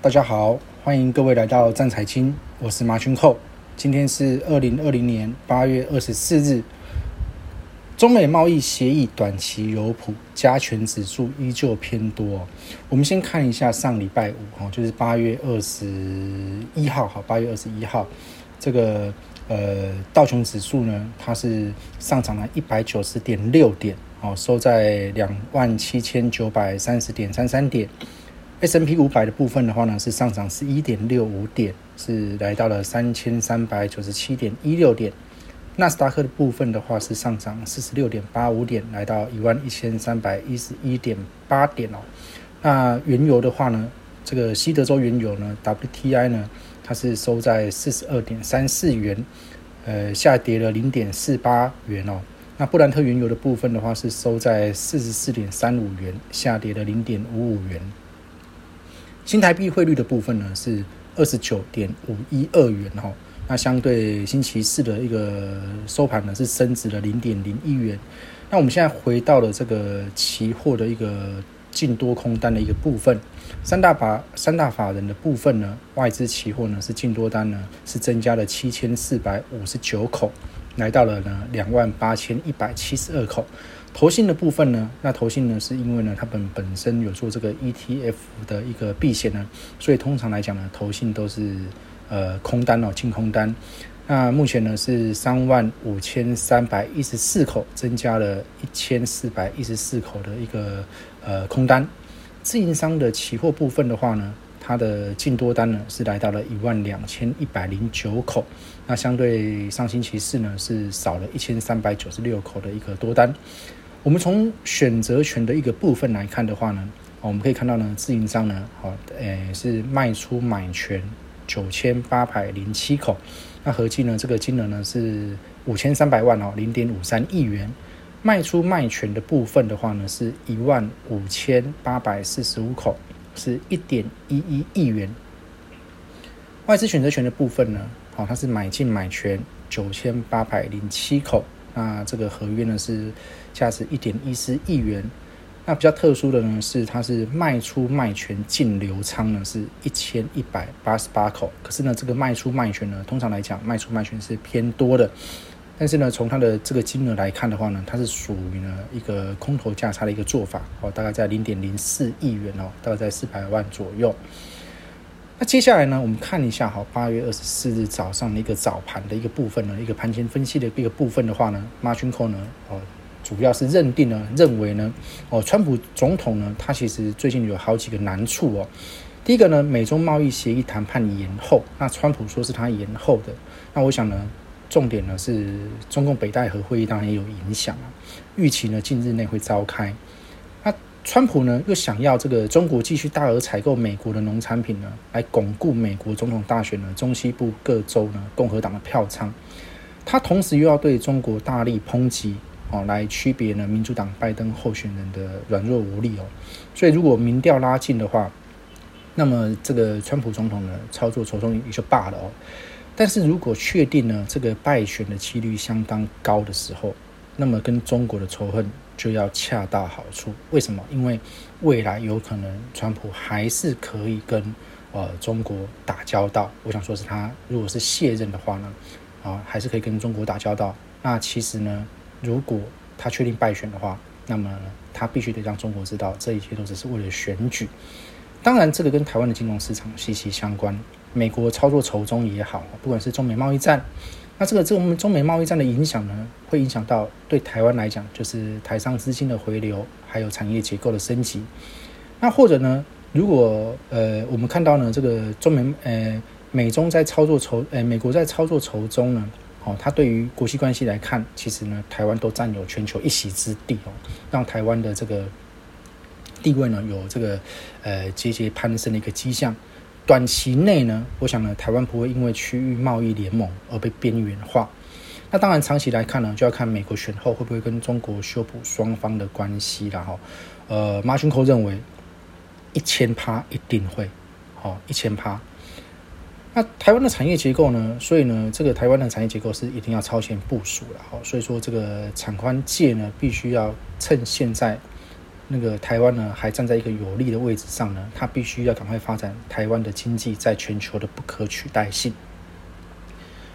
大家好，欢迎各位来到战财经，我是马群寇。今天是二零二零年八月二十四日，中美贸易协议短期有谱，加权指数依旧偏多。我们先看一下上礼拜五哈，就是八月二十一号，好，八月二十一号，这个呃道琼指数呢，它是上涨了一百九十点六点，哦，收在两万七千九百三十点三三点。S M P 五百的部分的话呢，是上涨十一点六五点，是来到了三千三百九十七点一六点。纳斯达克的部分的话是上涨四十六点八五点，来到一万一千三百一十一点八点哦。那原油的话呢，这个西德州原油呢，W T I 呢，它是收在四十二点三四元，呃，下跌了零点四八元哦。那布兰特原油的部分的话是收在四十四点三五元，下跌了零点五五元。新台币汇率的部分呢是二十九点五一二元哈，那相对星期四的一个收盘呢是升值了零点零一元。那我们现在回到了这个期货的一个净多空单的一个部分，三大法三大法人的部分呢，外资期货呢是净多单呢是增加了七千四百五十九口，来到了呢两万八千一百七十二口。投信的部分呢，那投信呢是因为呢，它本本身有做这个 ETF 的一个避险呢，所以通常来讲呢，投信都是呃空单哦，净空单。那目前呢是三万五千三百一十四口，增加了一千四百一十四口的一个呃空单。自营商的期货部分的话呢，它的净多单呢是来到了一万两千一百零九口，那相对上星期四呢是少了一千三百九十六口的一个多单。我们从选择权的一个部分来看的话呢，我们可以看到呢，自营商呢，好，诶是卖出买权九千八百零七口，那合计呢这个金额呢是五千三百万哦，零点五三亿元。卖出卖权的部分的话呢，是一万五千八百四十五口，是一点一一亿元。外资选择权的部分呢，好，它是买进买权九千八百零七口。那这个合约呢是价值一点一四亿元。那比较特殊的呢是，它是卖出卖权净流仓呢是一千一百八十八口。可是呢，这个卖出卖权呢，通常来讲卖出卖权是偏多的。但是呢，从它的这个金额来看的话呢，它是属于呢一个空头价差的一个做法哦，大概在零点零四亿元哦，大概在四百万左右。那接下来呢，我们看一下哈，八月二十四日早上的一个早盘的一个部分呢，一个盘前分析的一个部分的话呢，Margin Call 呢，哦，主要是认定呢，认为呢，哦，川普总统呢，他其实最近有好几个难处哦。第一个呢，美中贸易协议谈判延后，那川普说是他延后的，那我想呢，重点呢是中共北戴河会议当然也有影响啊，预期呢近日内会召开。川普呢又想要这个中国继续大额采购美国的农产品呢，来巩固美国总统大选呢中西部各州呢共和党的票仓。他同时又要对中国大力抨击哦，来区别呢民主党拜登候选人的软弱无力哦。所以如果民调拉近的话，那么这个川普总统呢操作筹中也就罢了哦。但是如果确定呢这个败选的几率相当高的时候，那么跟中国的仇恨。就要恰到好处，为什么？因为未来有可能川普还是可以跟呃中国打交道。我想说是他如果是卸任的话呢，啊还是可以跟中国打交道。那其实呢，如果他确定败选的话，那么他必须得让中国知道这一切都只是为了选举。当然，这个跟台湾的金融市场息息相关。美国操作筹中也好，不管是中美贸易战。那这个这我们中美贸易战的影响呢，会影响到对台湾来讲，就是台商资金的回流，还有产业结构的升级。那或者呢，如果呃我们看到呢，这个中美呃美中在操作筹，呃美国在操作筹中呢，哦，它对于国际关系来看，其实呢，台湾都占有全球一席之地哦，让台湾的这个地位呢，有这个呃节节攀升的一个迹象。短期内呢，我想呢，台湾不会因为区域贸易联盟而被边缘化。那当然，长期来看呢，就要看美国选后会不会跟中国修补双方的关系了哈。呃，马群口认为一千趴一定会，好一千趴。那台湾的产业结构呢？所以呢，这个台湾的产业结构是一定要超前部署了哈。所以说，这个产宽界呢，必须要趁现在那个台湾呢还站在一个有利的位置上呢，它必须要赶快发展台湾的经济在全球的不可取代性。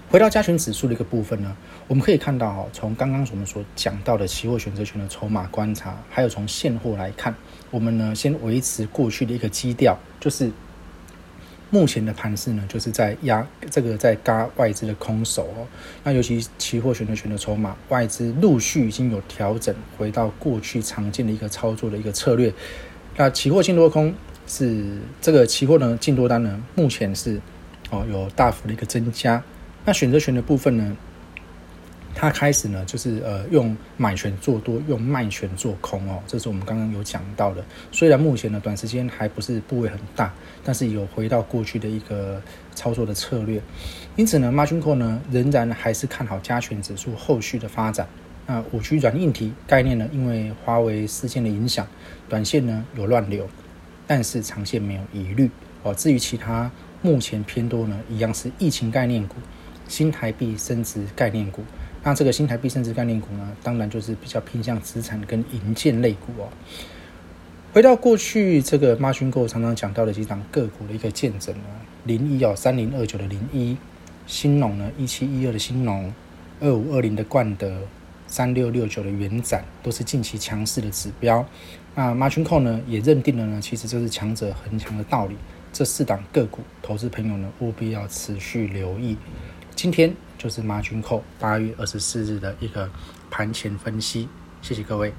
回到加权指数的一个部分呢，我们可以看到哈，从刚刚我们所讲到的期货选择权的筹码观察，还有从现货来看，我们呢先维持过去的一个基调，就是目前的盘势呢，就是在压这个在嘎外资的空手哦。那尤其期货选择权的筹码，外资陆续已经有调整，回到过去常见的一个操作的一个策略。那期货净多空是这个期货呢净多单呢，目前是哦有大幅的一个增加。那选择权的部分呢？它开始呢，就是呃用买权做多，用卖权做空哦，这是我们刚刚有讲到的。虽然目前呢短时间还不是部位很大，但是有回到过去的一个操作的策略。因此呢，Margin Call 呢仍然还是看好加权指数后续的发展。那五 G 软硬体概念呢，因为华为事件的影响，短线呢有乱流，但是长线没有疑虑哦。至于其他目前偏多呢，一样是疫情概念股。新台币升值概念股，那这个新台币升值概念股呢，当然就是比较偏向资产跟银建类股哦。回到过去这个 m a r g 常常讲到的几档个股的一个见证呢，零一哦三零二九的零一，新农呢一七一二的新农，二五二零的冠德，三六六九的元展，都是近期强势的指标。那 m a r g 呢也认定了呢，其实这是强者恒强的道理。这四档个股，投资朋友呢务必要持续留意。今天就是马军寇八月二十四日的一个盘前分析，谢谢各位。